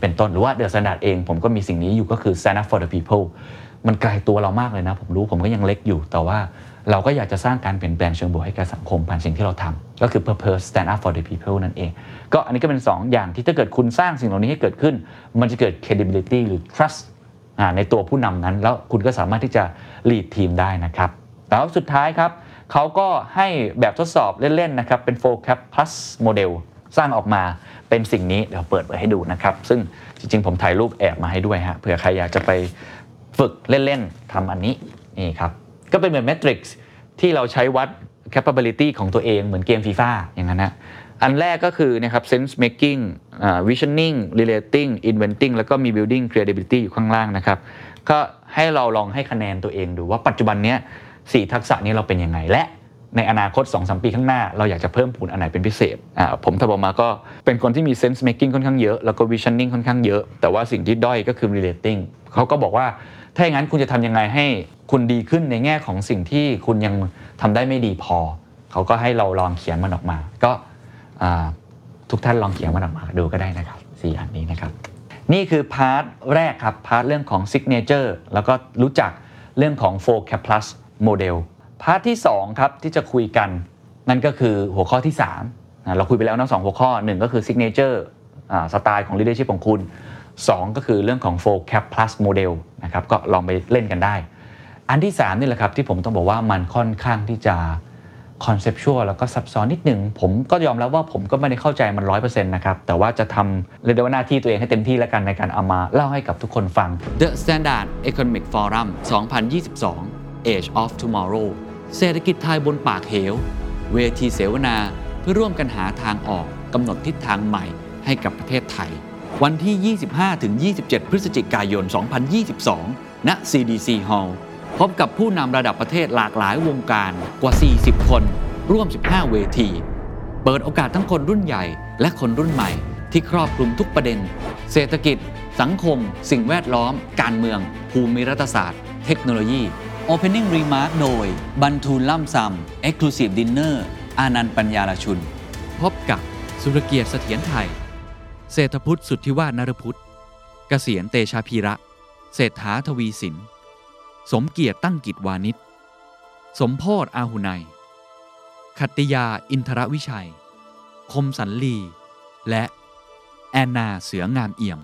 เป็นต้นหรือว่า The Standard เองผมก็มีสิ่งนี้อยู่ก็คือ stand up for the people มันไกลตัวเรามากเลยนะ ผมรู้ผมก็ยังเล็กอยู่แต่ว่า เราก็อยากจะสร้างการเปลี่ยนแปลงเชิงบวกให้กับสังคมผ่านสิ่งที่เราทำก็คือ purpose stand up for the people นั่นเอง ก็อันนี้ก็เป็น 2 อย่างที่ถ้าเกิดคุณสร้างสิ่งเหล่านี้ให้เกิดขึ้น มันจะเกิด credibility หรือ trust ในตัวผู้นำนั้น แล้วคุณก็สามารถที่จะ lead ทีมได้นะครับแล้วสุดท้ายครับเขาก็ให้แบบทดสอบเล่นๆนะครับเป็น 4cap plus model สร้างออกมาเป็นสิ่งนี้เดี๋ยวเปิดไปให้ดูนะครับ ซึ่งจริงๆ ผมถ่ายรูปแอบมาให้ด้วยฮะเผื่อใครอยากจะไปฝึกเล่นๆทำอันนี้นี่ครับ ก็เป็นเหมือน Matrix ที่เราใช้วัด capability ของตัวเองเหมือนเกมฟีฟ่าอย่างนั้นนะอันแรกก็คือนะครับ sense making อ่า visioning relating inventing แล้วก็มี building creativity อยู่ข้างล่างนะครับ ก็ให้เราลองให้คะแนนตัวเองดูว่าปัจจุบันเนี้ยสี่ทักษะนี้เราเป็นยังไง และในอนาคต2-3ปีข้างหน้า เราอยากจะเพิ่มพูนอันไหนเป็นพิเศษอ่าผมถ้าบอกมาก็เป็นคนที่มี sense making ค่อนข้างเยอะ แล้วก็ visioning ค่อนข้างเยอะ แต่ว่าสิ่งที่ด้อยก็คือ relating เขาก็บอกว่า ถ้าอย่างนั้นคุณจะทำยังไงให้คุณดีขึ้นในแง่ของสิ่งที่คุณยังทำได้ไม่ดีพอ เขาก็ให้เราลองเขียนมันออกมา ก็ทุกท่านลองเขียนมันออกมาดูก็ได้นะครับสี่อันนี้นะครับ นี่คือ part แรกครับ part เรื่องของ Signature แล้วก็รู้จักเรื่องของ 4 Cap Plus Model part ที่2ครับที่จะคุยกันนั่นก็คือหัวข้อที่3เราคุยไปแล้วนะสองหัวข้อ 1 ก็คือ Signature อ่าสไตล์ของ Leadership ของคุณ 2 ก็คือเรื่องของ 4 Cap Plus Model นะครับก็ลองไปเล่นกันได้ อันที่ 3 นี่แหละครับที่ผมต้องบอกว่ามันค่อนข้างที่จะคอนเซปชวลแล้วก็ซับซ้อนนิดหนึ่งผมก็ยอมรับวว่าผมก็ไม่ได้เข้าใจมัน 100%นะครับ แต่ว่าจะทำเรียกได้ว่าหน้าที่ตัวเองให้เต็มที่แล้วกันในการเอามาเล่าให้กับทุกคนฟัง The Standard Economic Forum 2022 Age of Tomorrow เศรษฐกิจไทยบนปากเหว เวทีเสวนาเพื่อร่วมกันหาทางออกกำหนดทิศทางใหม่ให้กับประเทศไทย วันที่ 25-27 พฤศจิกายน 2022 ณ CDC Hall พบกับผู้นำระดับประเทศหลากหลายวงการกว่า 40 คน ร่วม 15 เวที เปิดโอกาสทั้งคนรุ่นใหญ่ และคนรุ่นใหม่ ที่ครอบคลุมทุกประเด็น เศรษฐกิจ สังคม สิ่งแวดล้อม การเมือง ภูมิรัฐศาสตร์ เทคโนโลยี Opening Remark โดย บันทูลล่ำซำ Exclusive Dinner อานันต์ปัญญาลชุน พบกับสุรเกียรติเสถียรไทย เศรษฐพุทธสุทธิวาฒนรพุทธเกษียณเตชาพีระ เศรษฐาทวีสิน สมเกียรติตั้งกิจวานิชสมโพธอาหุไนยขัตติยาอินทรวิชัย คมสันลี และแอนนาเสืองามเอี่ยม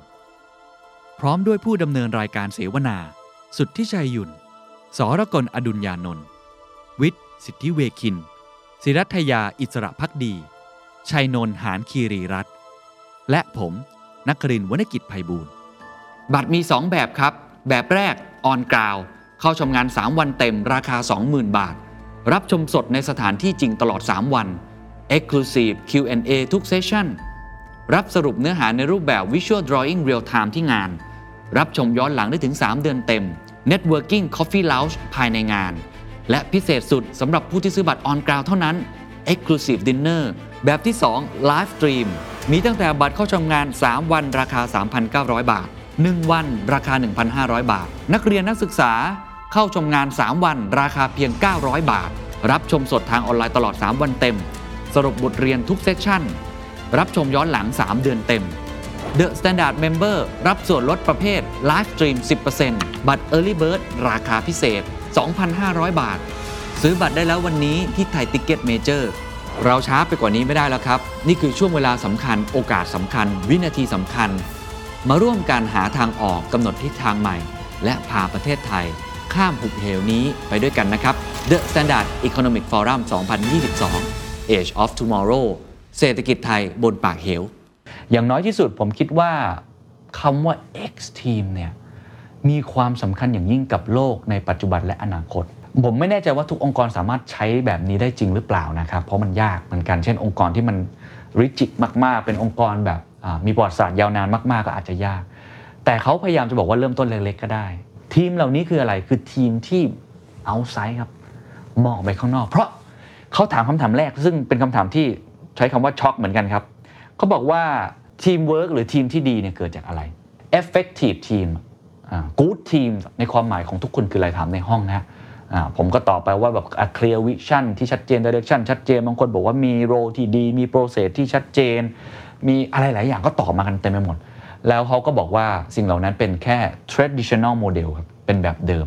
พร้อมด้วยผู้ดำเนินรายการเสวนา สุดที่ชัยยุนสรกลอดุลยานนท์วิทย์ สิทธิเวคิน ศิรัทยาอิสระพักดี ชัยนนท์หานคีรีรัตน และผมนักครินทร์วณกิจไพบูลย์บัตรมี 2 แบบครับ แบบแรกออนกราวเข้าชมงาน 3 วันเต็มราคา 20,000 บาท รับชมสดในสถานที่จริงตลอด 3 วัน Exclusive Q&A ทุกเซสชั่น รับสรุปเนื้อหาในรูปแบบ Visual Drawing Real Time ที่งาน รับชมย้อนหลังได้ถึง 3 เดือนเต็ม Networking Coffee Lounge ภายในงาน และพิเศษสุดสำหรับผู้ที่ซื้อบัตรออนกราวเท่านั้น Exclusive Dinner แบบที่ 2 Live Stream มีตั้งแต่บัตรเข้าชมงาน 3 วันราคา 3,900 บาท 1 วันราคา 1,500 บาท นักเรียนนักศึกษาเข้าชมงาน 3 วันราคาเพียง 900 บาท รับชมสดทางออนไลน์ตลอด 3 วันเต็ม สรุปบทเรียนทุกเซสชั่น รับชมย้อนหลัง 3 เดือนเต็ม The Standard Member รับส่วนลดประเภท Live Stream 10%บัตร Early Bird ราคาพิเศษ 2,500 บาท ซื้อบัตรได้แล้ววันนี้ที่ไทยติกเก็ตเมเจอร์ เราช้าไปกว่านี้ไม่ได้แล้วครับ นี่คือช่วงเวลาสำคัญ โอกาสสำคัญ วินาทีสำคัญ มาร่วมกันหาทางออกกำหนดทิศทางใหม่ และพาประเทศไทย ข้ามหุบเหวนี้ไปด้วยกันนะครับ The Standard Economic Forum 2022 Age of Tomorrow เศรษฐกิจไทยบนปากเหว อย่างน้อยที่สุดผมคิดว่าคำว่า X team เนี่ยมีความสำคัญอย่างยิ่งกับโลกในปัจจุบันและอนาคต ผมไม่แน่ใจว่าทุกองค์กรสามารถใช้แบบนี้ได้จริงหรือเปล่านะครับ เพราะมันยากเหมือนกัน เช่น องค์กรที่มันริจิตมากๆ เป็นองค์กรแบบมีประวัติศาสตร์ยาวนานมากๆ ก็อาจจะยาก แต่เขาพยายามจะบอกว่าเริ่มต้นเล็กๆก็ได้ ทีมเหล่านี้คืออะไรคือทีมที่เอาไซด์ครับมองไปข้างนอก เพราะเขาถามคำถามแรกซึ่งเป็นคำถามที่ใช้คำว่าช็อกเหมือนกันครับเขาบอกว่าทีมเวิร์กหรือทีมที่ดีเนี่ยเกิดจากอะไร effective team อ่า good team ในความหมายของทุกคนคืออะไรถามในห้องนะอ่า ผมก็ตอบไปว่าแบบ a clear vision ที่ชัดเจน direction ชัดเจน บางคนบอกว่ามี role ที่ดี มี process ที่ชัดเจน มีอะไรหลายอย่างก็ตอบมากันเต็มไปหมด แล้วเขาก็บอกว่าสิ่งเหล่านั้นเป็นแค่ traditional model ครับ เป็นแบบเดิม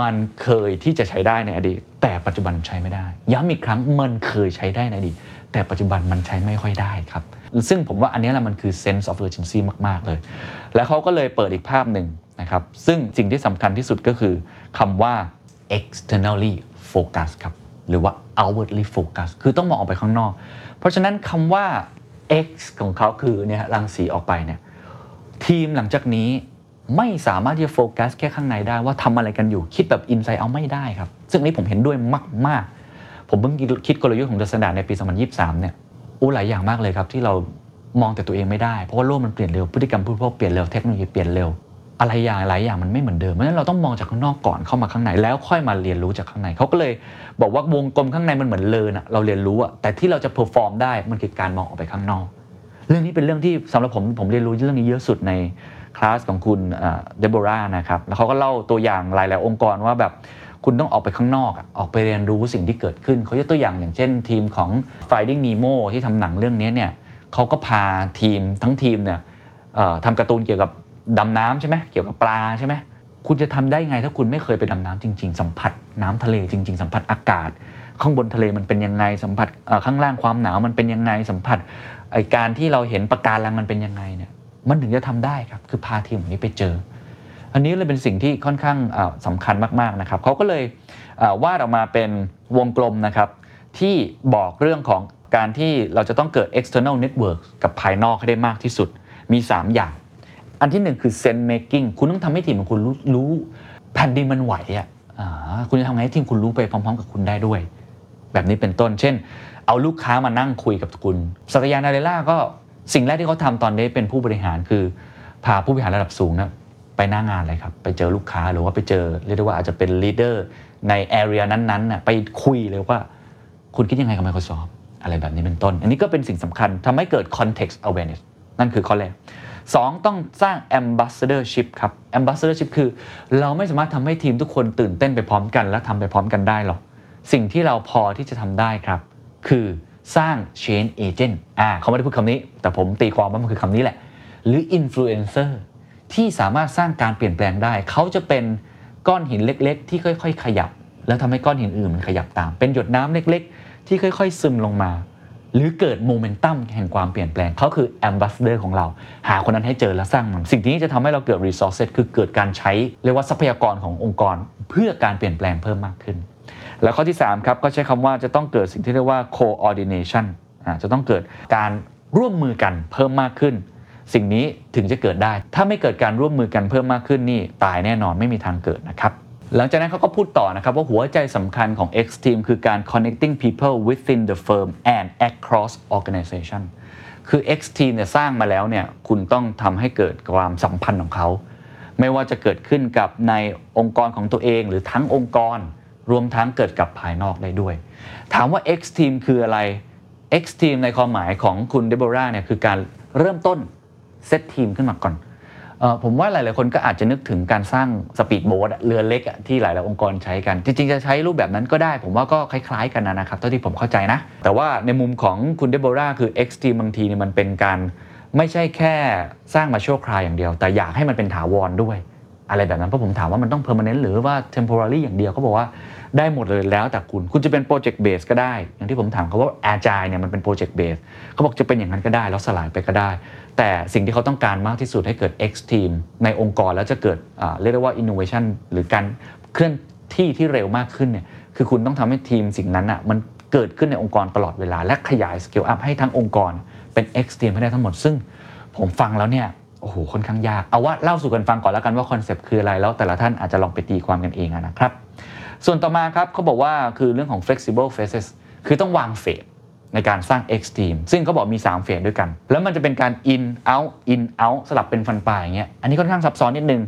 มันเคยที่จะใช้ได้ในอดีต แต่ปัจจุบันใช้ไม่ได้ ย้ำอีกครั้งมันเคยใช้ได้ในอดีต แต่ปัจจุบันมันใช้ไม่ค่อยได้ครับ ซึ่งผมว่าอันนี้แหละมันคือ sense of urgency มากๆเลย แล้วเขาก็เลยเปิดอีกภาพหนึ่งนะครับ ซึ่งสิ่งที่สำคัญที่สุดก็คือคำว่า externally focus ครับ หรือว่า outwardly focus คือต้องมองออกไปข้างนอก เพราะฉะนั้นคำว่า X ของเขาคือเนี่ยรังสีออกไปเนี่ยทีมหลังจากนี้ไม่สามารถที่จะโฟกัสแค่ข้างในได้ว่าทำอะไรกันอยู่คิดแบบอินไซ e ์เอาไม่ได้ครับ ซึ่งนี้ผมเห็นด้วยมาก ๆ ผมเพิ่งคิดกลยุทธ์ของ The Standard ในปี 2023 เนี่ยอู้หลายอย่างมากเลยครับที่เรามองแต่ตัวเองไม่ได้ เพราะว่าโลกมันเปลี่ยนเร็วพฤติกรรมผู้บริโภคเปลี่ยนเร็วเทคโนโลยีเปลี่ยนเร็ว อะไรอย่างหลายอย่างมันไม่เหมือนเดิมเพราะฉะนั้นเราต้องมองจากข้างนอกก่อนเข้ามาข้างในแล้วค่อยมาเรียนรู้จากข้างในเขาก็เลยบอกว่าวงกลมข้างในมันเหมือน learn อะเราเรียนรู้อะแต่ที่เราจะ perform ได้มันคือการมองออกไปข้างนอก เรื่องนี้เป็นเรื่องที่สำหรับผมผมเรียนรู้เรื่องนี้เยอะสุดในคลาสของคุณเดโบรานะครับแล้วเขาก็เล่าตัวอย่างหลายๆองค์กรว่าแบบคุณต้องออกไปข้างนอกออกไปเรียนรู้สิ่งที่เกิดขึ้นเขายกตัวอย่างอย่างเช่น ทีมของ Finding Nemo ที่ทำหนังเรื่องนี้เนี่ยเขาก็พาทีมทั้งทีมเนี่ยทำการ์ตูนเกี่ยวกับ ดำน้ำใช่ไหมเกี่ยวกับปลาใช่ไหมคุณจะทำได้ไงถ้าคุณไม่เคยไปดำน้ำจริง ๆ สัมผัสน้ำทะเลจริง ๆ สัมผัสอากาศ ข้างบนทะเลมันเป็นยังไงสัมผัสข้างล่างความหนาวมันเป็นยังไงสัมผัสไอการที่เราเห็นปะการังมันเป็นยังไงเนี่ยมันถึงจะทำได้ครับคือพาทีมนี้ไปเจอ อันนี้เลยเป็นสิ่งที่ค่อนข้างอ่าสำคัญมากๆนะครับเขาก็เลยวาดออกมาเป็นวงกลมนะครับที่บอกเรื่องของการที่เราจะต้องเกิด external network กับภายนอกให้ได้มากที่สุดมี 3 อย่าง อันที่หนึ่งคือ sense making คุณต้องทำให้ทีมของคุณรู้รู้แผ่นดินมันไหวอะคุณจะทำไงให้ทีมคุณรู้ไปพร้อม ๆ กับคุณได้ด้วย แบบนี้เป็นต้น เช่น เอาลูกค้ามานั่งคุยกับคุณ Satya Nadella ก็สิ่งแรกที่เขาทำตอนนี้เป็นผู้บริหารคือพาผู้บริหารระดับสูงนะไปหน้างานเลยครับ ไปเจอลูกค้าหรือว่าไปเจอเรียกได้ว่าอาจจะเป็น leader ใน area นั้นๆน่ะไปคุยเลยว่าคุณคิดยังไงกับ Microsoft อะไรแบบนี้เป็นต้น อันนี้ก็เป็นสิ่งสำคัญทำให้เกิด context awareness นั่นคือข้อแรก สองต้องสร้าง ambassadorship ครับ ambassadorship คือ เราไม่สามารถทำให้ทีมทุกคนตื่นเต้นไปพร้อมกัน และทำไปพร้อมกันได้หรอก สิ่งที่เราพอที่จะทำได้ครับ คือสร้าง change agent อ่าเขาไม่ได้พูดคำนี้ แต่ผมตีความว่ามันคือคำนี้แหละ หรือ influencer ที่สามารถสร้างการเปลี่ยนแปลงได้ เขาจะเป็นก้อนหินเล็กๆ ที่ค่อย ๆ ขยับ แล้วทำให้ก้อนหินอื่นมันขยับตาม เป็นหยดน้ำเล็ก ๆ ที่ค่อย ๆ ซึมลงมา หรือเกิดโมเมนตัมแห่งความเปลี่ยนแปลงเขาคือแอมบ s สเดอร์ของเรา หาคนนั้นให้เจอและสร้างมัน สิ่งนี้จะทำให้เราเกิด resources คือเกิดการใช้เรียกว่าทรัพยากรขององค์กร เพื่อการเปลี่ยนแปลงเพิ่มมากขึ้น แล้วข้อที่3ครับก็ใช้คำว่าจะต้องเกิดสิ่งที่เรียกว่า coordination อ่าจะต้องเกิดการร่วมมือกันเพิ่มมากขึ้น สิ่งนี้ถึงจะเกิดได้ ถ้าไม่เกิดการร่วมมือกันเพิ่มมากขึ้นนี่ตายแน่นอนไม่มีทางเกิดนะครับ หลังจากนั้นเขาก็พูดต่อนะครับว่าหัวใจสำคัญของ X Team คือการ connecting people within the firm and across organization คือ X Team เนี่ยสร้างมาแล้วเนี่ยคุณต้องทำให้เกิดความสัมพันธ์ของเขา ไม่ว่าจะเกิดขึ้นกับในองค์กรของตัวเองหรือทั้งองค์กร รวมทั้งเกิดกับภายนอกได้ด้วย ถามว่า X Team คืออะไร X Team ในความหมายของคุณเดโบราเนี่ยคือการเริ่มต้นเซตทีมขึ้นมาก่อน ผมว่าหลาย ๆ คนก็อาจจะนึกถึงการสร้างสปีดโบ๊ทเรือเล็กที่หลาย ๆ องค์กรใช้กัน จริง ๆ จะใช้รูปแบบนั้นก็ได้ ผมว่าก็คล้าย ๆ กันนะครับเท่าที่ผมเข้าใจนะ แต่ว่าในมุมของคุณเดโบราคือ XT บางทีเนี่ยมันเป็นการไม่ใช่แค่สร้างมาชั่วคราวอย่างเดียว แต่อยากให้มันเป็นถาวรด้วย อะไรแบบนั้นเพราะผมถามว่ามันต้อง permanent หรือว่า temporary อย่างเดียวเขาบอกว่าได้หมดเลยแล้วแต่คุณ คุณจะเป็น project base ก็ได้ อย่างที่ผมถามเขาว่า agile เนี่ยมันเป็น project base เขาบอกจะเป็นอย่างนั้นก็ได้ แล้วสลายไปก็ได้ แต่สิ่งที่เขาต้องการมากที่สุดให้เกิด X team ในองค์กรแล้วจะเกิดเรียกได้ว่า innovation หรือการเคลื่อนที่ที่เร็วมากขึ้นเนี่ยคือคุณต้องทำให้ทีมสิ่งนั้นอะมันเกิดขึ้นในองค์กรตลอดเวลา และขยาย scale up ให้ทั้งองค์กรเป็น X team ให้ได้ทั้งหมด ซึ่งผมฟังแล้วเนี่ยโอ้โหค่อนข้างยาก เอาว่าเล่าสู่กันฟังก่อนแล้วกันว่าคอนเซปต์คืออะไร แล้วแต่ละท่านอาจจะลองไปตีความกันเองอะนะครับ ส่วนต่อมาครับเขาบอกว่าคือเรื่องของ flexible phases คือต้องวางเฟส ในการสร้าง X team ซึ่งเขาบอกมี 3 เฟสด้วยกัน แล้วมันจะเป็นการ in out in out สลับเป็นฟันปลายอย่างเงี้ยอันนี้ค่อนข้างซับซ้อนนิดนึง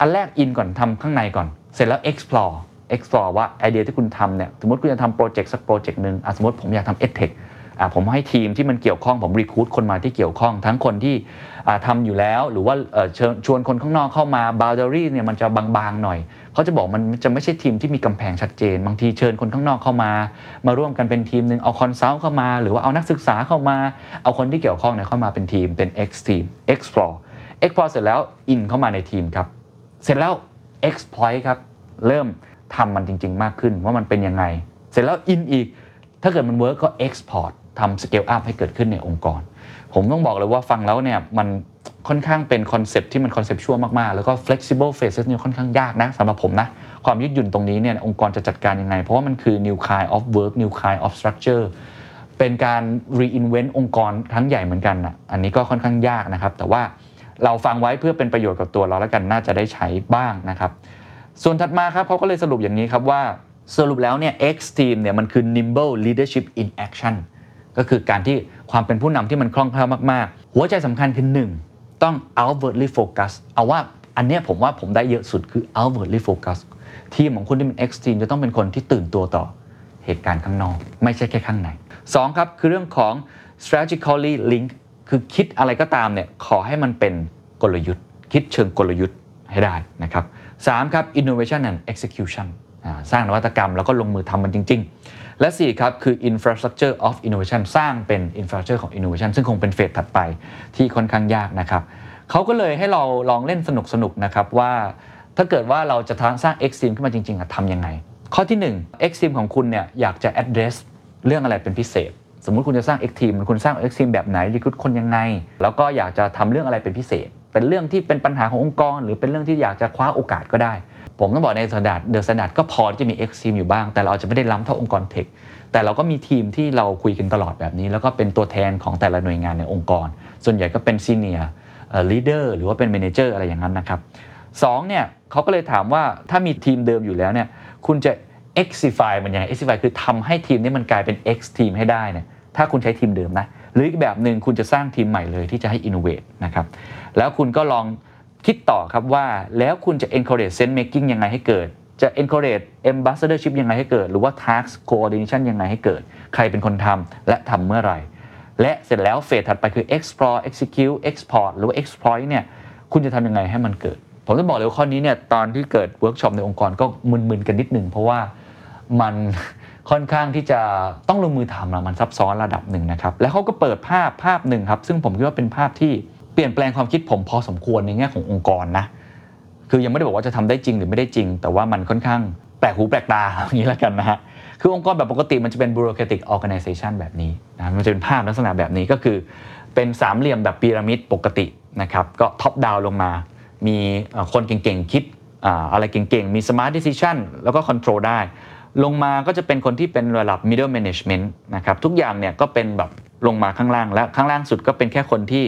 อันแรก in ก่อนทำข้างในก่อน เสร็จแล้ว explore explore ว่าไอเดียที่คุณทำเนี่ยสมมติคุณจะทำโปรเจกต์สักโปรเจกต์หนึ่งสมมติผมอยากทำ edtech ผมให้ทีมที่มันเกี่ยวข้องผม recruit คนมาที่เกี่ยวข้อง ทั้งคนที่อ่าทำอยู่แล้ว หรือว่าชวนคนข้างนอกเข้ามาบ o เดอรี่เนี่ยมันจะบางๆหน่อย เขาจะบอกมันจะไม่ใช่ทีมที่มีกำแพงชัดเจน บางทีเชิญคนข้างนอกเข้ามา มาร่วมกันเป็นทีมหนึ่งเอา consult เข้ามา หรือว่าเอานักศึกษาเข้ามา เอาคนที่เกี่ยวข้องเนี่ยเข้ามาเป็นทีมเป็น X team explore explore เสร็จแล้ว in เข้ามาในทีมครับ เสร็จแล้ว exploit ครับ เริ่มทำมันจริง ๆ มากขึ้นว่ามันเป็นยังไง เสร็จแล้ว in อีก ถ้าเกิดมัน work ก็ export ทำ scale up ให้เกิดขึ้นในองค์กร ผมต้องบอกเลยว่าฟังแล้วเนี่ยมัน ค่อนข้างเป็น concept ที่มัน conceptual มากๆ แล้วก็ flexible phases นี่ค่อนข้างยากนะสำหรับผมนะ ความยืดหยุ่นตรงนี้เนี่ยองค์กรจะจัดการยังไง เพราะว่ามันคือ new kind of work new kind of structure เป็นการ reinvent องค์กรครั้งใหญ่เหมือนกันอะอันนี้ก็ค่อนข้างยากนะครับ แต่ว่าเราฟังไว้เพื่อเป็นประโยชน์กับตัวเราแล้วกันน่าจะได้ใช้บ้างนะครับ ส่วนถัดมาครับเขาก็เลยสรุปอย่างนี้ครับว่าสรุปแล้วเนี่ย X team เนี่ยมันคือ nimble leadership in action ก็คือการที่ความเป็นผู้นำที่มันคล่องแคล่วมากๆ หัวใจสำคัญคือ1 ต้อง outwardly focus เอาว่าอันเนี้ยผมว่าผมได้เยอะสุดคือ outwardly focus ทีมของคุณที่เป็น X team จะต้องเป็นคนที่ตื่นตัวต่อเหตุการณ์ข้างนอก ไม่ใช่แค่ข้างใน 2 ครับ คือเรื่องของ strategically link คือคิดอะไรก็ตามเนี่ยขอให้มันเป็นกลยุทธ์ คิดเชิงกลยุทธ์ให้ได้นะครับ3ครับ innovation and execution สร้างนวัตกรรมแล้วก็ลงมือทำมันจริง ๆ และ 4 ครับคือ infrastructure of innovation สร้างเป็น infrastructure ของ innovation ซึ่งคงเป็นเฟสถัดไปที่ค่อนข้างยากนะครับเขาก็เลยให้เราลองเล่นสนุกๆนะครับว่าถ้าเกิดว่าเราจะสร้าง X team ขึ้นมาจริงๆอะทำยังไง ข้อที่1 X team ของคุณเนี่ยอยากจะ address เรื่องอะไรเป็นพิเศษ สมมุติคุณจะสร้าง X team คุณสร้าง X team แบบไหน recruit คนยังไง แล้วก็อยากจะทำเรื่องอะไรเป็นพิเศษ เป็นเรื่องที่เป็นปัญหาขององค์กร หรือเป็นเรื่องที่อยากจะคว้าโอกาสก็ได้ ผมต้องบอกใน Standard The Standard ก็พอที่จะมี X team อยู่บ้าง แต่เราอาจจะไม่ได้ล้ำเท่าองค์กร tech แต่เราก็มีทีมที่เราคุยกันตลอดแบบนี้ แล้วก็เป็นตัวแทนของแต่ละหน่วยงานในองค์กร ส่วนใหญ่ก็เป็น senior leader หรือว่าเป็น manager อะไรอย่างนั้นนะครับสองเนี่ยเขาก็เลยถามว่าถ้ามีทีมเดิมอยู่แล้วเนี่ยคุณจะ x-ify มันยังไง x-ify คือทำให้ทีมนี้มันกลายเป็น X team ให้ได้เนี่ยถ้าคุณใช้ทีมเดิมนะ หรืออีกแบบหนึ่งคุณจะสร้างทีมใหม่เลยที่จะให้ innovate นะครับแล้วคุณก็ลอง คิดต่อครับว่าแล้วคุณจะ encourage sense making ยังไงให้เกิด จะ encourage ambassadorship ยังไงให้เกิด หรือว่า task coordination ยังไงให้เกิด ใครเป็นคนทำและทำเมื่อไหร่ และเสร็จแล้ว phase ถัดไปคือ explore execute export หรือว่า exploit เนี่ยคุณจะทำยังไงให้มันเกิด ผมจะบอกเลยว่าข้อนี้เนี่ยตอนที่เกิดเวิร์กช็อปในองค์กรก็มึนๆกันนิดหนึ่งเพราะว่ามันค่อนข้างที่จะต้องลงมือทำอะมันซับซ้อนระดับหนึ่งนะครับ แล้วเขาก็เปิดภาพภาพหนึ่งครับ ซึ่งผมคิดว่าเป็นภาพที่ เปลี่ยนแปลงความคิดผมพอสมควรในแง่ขององค์กรนะคือยังไม่ได้บอกว่าจะทำได้จริงหรือไม่ได้จริง แต่ว่ามันค่อนข้างแปลกหูแปลกตาอย่างนี้แล้วกันนะฮะคือองค์กรแบบปกติมันจะเป็น bureaucratic organization แบบนี้นะมันจะเป็นภาพลักษณะแบบนี้ก็คือ เป็นสามเหลี่ยมแบบพีระมิดปกตินะครับก็ท็อปดาวลงมา มีคนเก่งๆ คิดอะไรเก่งๆ มี smart decision แล้วก็ control ได้ ลงมาก็จะเป็นคนที่เป็นระดับ middle management นะครับทุกอย่างเนี่ยก็เป็นแบบลงมาข้างล่างและข้างล่างสุดก็เป็นแค่คนที่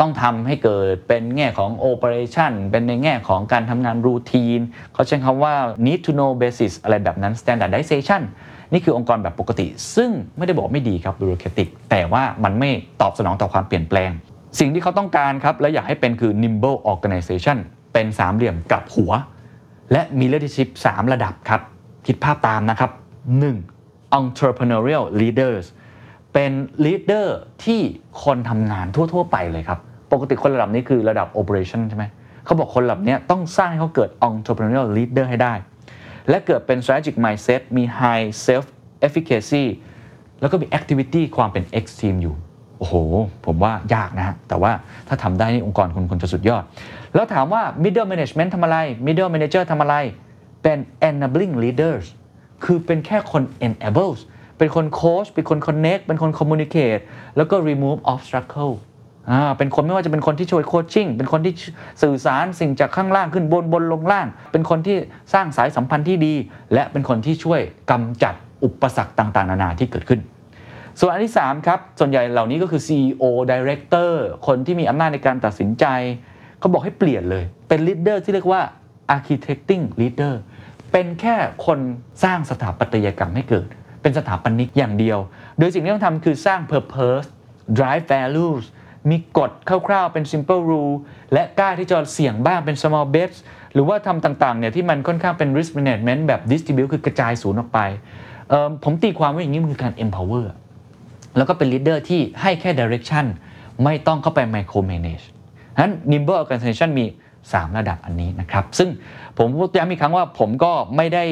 ต้องทำให้เกิดเป็นแง่ของ operation เป็นในแง่ของการทำงานรูทีนเขาใช้คำว่า need to know basis อะไรแบบนั้น standardization นี่คือองค์กรแบบปกติ ซึ่งไม่ได้บอกไม่ดีครับ bureaucratic แต่ว่ามันไม่ตอบสนองต่อความเปลี่ยนแปลง สิ่งที่เขาต้องการครับ และอยากให้เป็นคือ nimble organization เป็นสามเหลี่ยมกลับหัว และมี leadership 3 ระดับครับ คิดภาพตามนะครับ 1. entrepreneurial leaders เป็น leader ที่คนทำงานทั่ว ๆ ไปเลยครับ ปกติคนระดับนี้คือระดับ operation ใช่ไหมเขาบอกคนระดับนี้ต้องสร้างให้เขาเกิด entrepreneurial leader ให้ได้ และเกิดเป็น strategic mindset มี high self efficacy แล้วก็มี activity ความเป็น X team อยู่ โอ้โห ผมว่ายากนะฮะ แต่ว่าถ้าทำได้นี่องค์กรคุณคุณจะสุดยอด แล้วถามว่า middle management ทำอะไร middle manager ทำอะไร เป็น enabling leaders คือเป็นแค่คน enables เป็นคนโค้ชเป็นคน connect เป็นคน communicate แล้วก็ remove obstacle อ่าเป็นคนไม่ว่าจะเป็นคนที่ช่วยโคชชิ่งเป็นคนที่สื่อสารสิ่งจากข้างล่างขึ้นบนบนลงล่าง เป็นคนที่สร้างสายสัมพันธ์ที่ดี และเป็นคนที่ช่วยกำจัดอุปสรรคต่างๆ นานาที่เกิดขึ้น ส่วนอันที่ 3 ครับ ส่วนใหญ่เหล่านี้ก็คือ CEO Director คนที่มีอำนาจในการตัดสินใจเขาบอกให้เปลี่ยนเลย เป็น Leader ที่เรียกว่า Architecting Leader เป็นแค่คนสร้างสถาปัตยกรรมให้เกิด เป็นสถาปนิกอย่างเดียว โดยสิ่งที่ต้องทำคือสร้าง Purpose Drive Values มีกฎคร่าวๆเป็น simple rule และกล้าที่จะเสี่ยงบ้างเป็น small bets หรือว่าทำต่างๆเนี่ยที่มันค่อนข้างเป็น risk management แบบ distribute คือกระจายศูนย์ออกไป ผมตีความว่าอย่างนี้มันคือการ empower แล้วก็เป็น leader ที่ให้แค่ direction ไม่ต้องเข้าไป micro manage นั้น nimble organization มี 3 ระดับอันนี้นะครับ ซึ่งผมย้ำอีกครั้งว่าผมก็ไม่ได้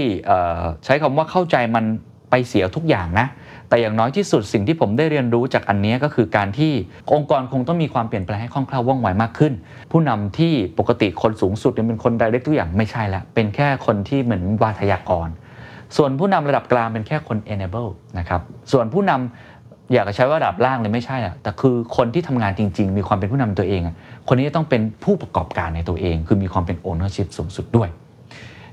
ใช้คำว่าเข้าใจมัน ไปเสียทุกอย่างนะ แต่อย่างน้อยที่สุดสิ่งที่ผมได้เรียนรู้จากอันนี้ก็คือการที่องค์กรคงต้องมีความเปลี่ยนแปลงให้คล่องแคล่วว่องไวมากขึ้น ผู้นำที่ปกติคนสูงสุดเนี่ยเป็นคน direct ทุกอย่างไม่ใช่ล้วเป็นแค่คนที่เหมือนวาทยากร ส่วนผู้นำระดับกลางเป็นแค่คน enable นะครับส่วนผู้นำอยากจะใช้ว่าระดับล่างเลยไม่ใช่อะแต่คือคนที่ทำงานจริง ๆ มีความเป็นผู้นำตัวเอง คนนี้ต้องเป็นผู้ประกอบการในตัวเอง คือมีความเป็น ownership สูงสุดด้วย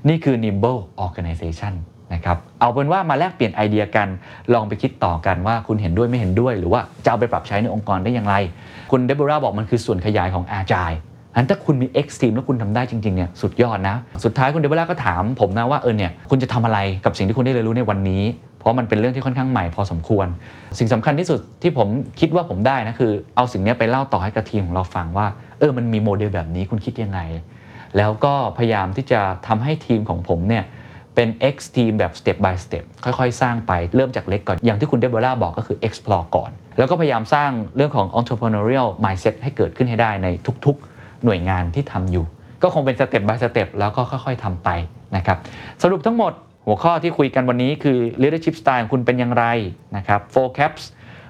นี่คือ nimble organization นะครับเอาเป็นว่ามาแลกเปลี่ยนไอเดียกันลองไปคิดต่อกันว่าคุณเห็นด้วยไม่เห็นด้วย หรือว่าจะเอาไปปรับใช้ในองค์กรได้อย่างไร คุณเดโบราบอกมันคือส่วนขยายของ Agile อันถ้าคุณมี X team แล้วคุณทำได้จริงๆเนี่ยสุดยอดนะ สุดท้ายคุณเดโบราก็ถามผมนะว่าเออเนี่ยคุณจะทำอะไรกับสิ่งที่คุณได้เรียนรู้ในวันนี้ เพราะมันเป็นเรื่องที่ค่อนข้างใหม่พอสมควร สิ่งสำคัญที่สุดที่ผมคิดว่าผมได้นะคือ เอาสิ่งนี้ไปเล่าต่อให้กับทีมของเราฟังว่าเออมันมีโมเดลแบบนี้คุณคิดยังไงแล้วก็พยายามที่จะทำให้ทีมของผมเนี่ย เป็น X team แบบ step by step ค่อยๆ สร้างไปเริ่มจากเล็กก่อน อย่างที่คุณเดโบราบอกก็คือ explore ก่อน แล้วก็พยายามสร้างเรื่องของ entrepreneurial mindset ให้เกิดขึ้นให้ได้ในทุกๆ หน่วยงานที่ทำอยู่ ก็คงเป็น step by step แล้วก็ค่อยๆทำไปนะครับสรุปทั้งหมดหัวข้อที่คุยกันวันนี้คือ leadership style คุณเป็นอย่างไรนะครับ four caps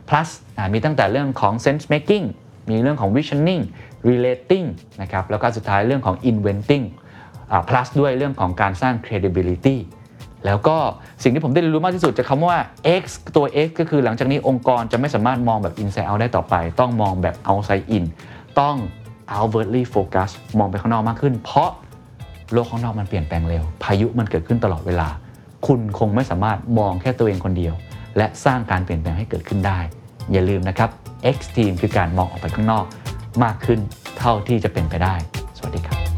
plus อ่ามีตั้งแต่เรื่องของ sense making มีเรื่องของ visioning relating นะครับแล้วก็สุดท้ายเรื่องของ inventing plus ด้วยเรื่องของการสร้าง credibility แล้วก็สิ่งที่ผมได้เรียนรู้มากที่สุดจากคำว่า X ตัว X ก็คือหลังจากนี้องค์กรจะไม่สามารถมองแบบ inside out ได้ต่อไป ต้องมองแบบ outside in ต้อง outwardly focus มองไปข้างนอกมากขึ้น เพราะโลกข้างนอกมันเปลี่ยนแปลงเร็ว พายุมันเกิดขึ้นตลอดเวลา คุณคงไม่สามารถมองแค่ตัวเองคนเดียว และสร้างการเปลี่ยนแปลงให้เกิดขึ้นได้ อย่าลืมนะครับ X team คือการมองออกไปข้างนอก มากขึ้นเท่าที่จะเป็นไปได้ สวัสดีครับ